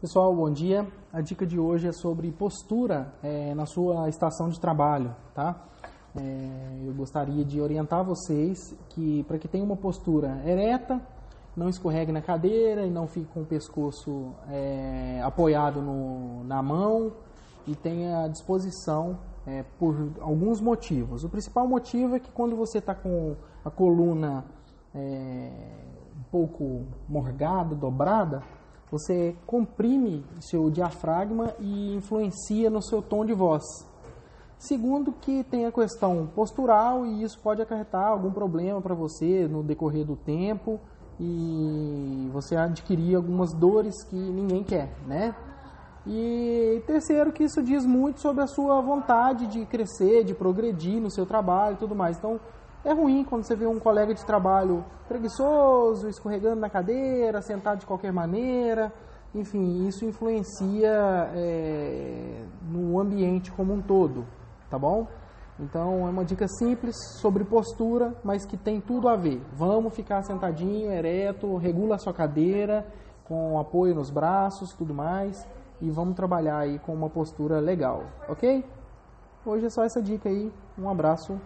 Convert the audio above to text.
Pessoal, bom dia. A dica de hoje é sobre postura é, na sua estação de trabalho, tá? É, eu gostaria de orientar vocês que para que tenha uma postura ereta, não escorregue na cadeira e não fique com o pescoço é, apoiado no, na mão e tenha disposição é, por alguns motivos. O principal motivo é que quando você está com a coluna é, um pouco morgada, dobrada, você comprime seu diafragma e influencia no seu tom de voz. Segundo, que tem a questão postural e isso pode acarretar algum problema para você no decorrer do tempo e você adquirir algumas dores que ninguém quer, né? E terceiro, que isso diz muito sobre a sua vontade de crescer, de progredir no seu trabalho e tudo mais. Então, é ruim quando você vê um colega de trabalho preguiçoso, escorregando na cadeira, sentado de qualquer maneira. Enfim, isso influencia é, no ambiente como um todo, tá bom? Então é uma dica simples sobre postura, mas que tem tudo a ver. Vamos ficar sentadinho, ereto, regula a sua cadeira, com apoio nos braços, tudo mais, e vamos trabalhar aí com uma postura legal, ok? Hoje é só essa dica aí. Um abraço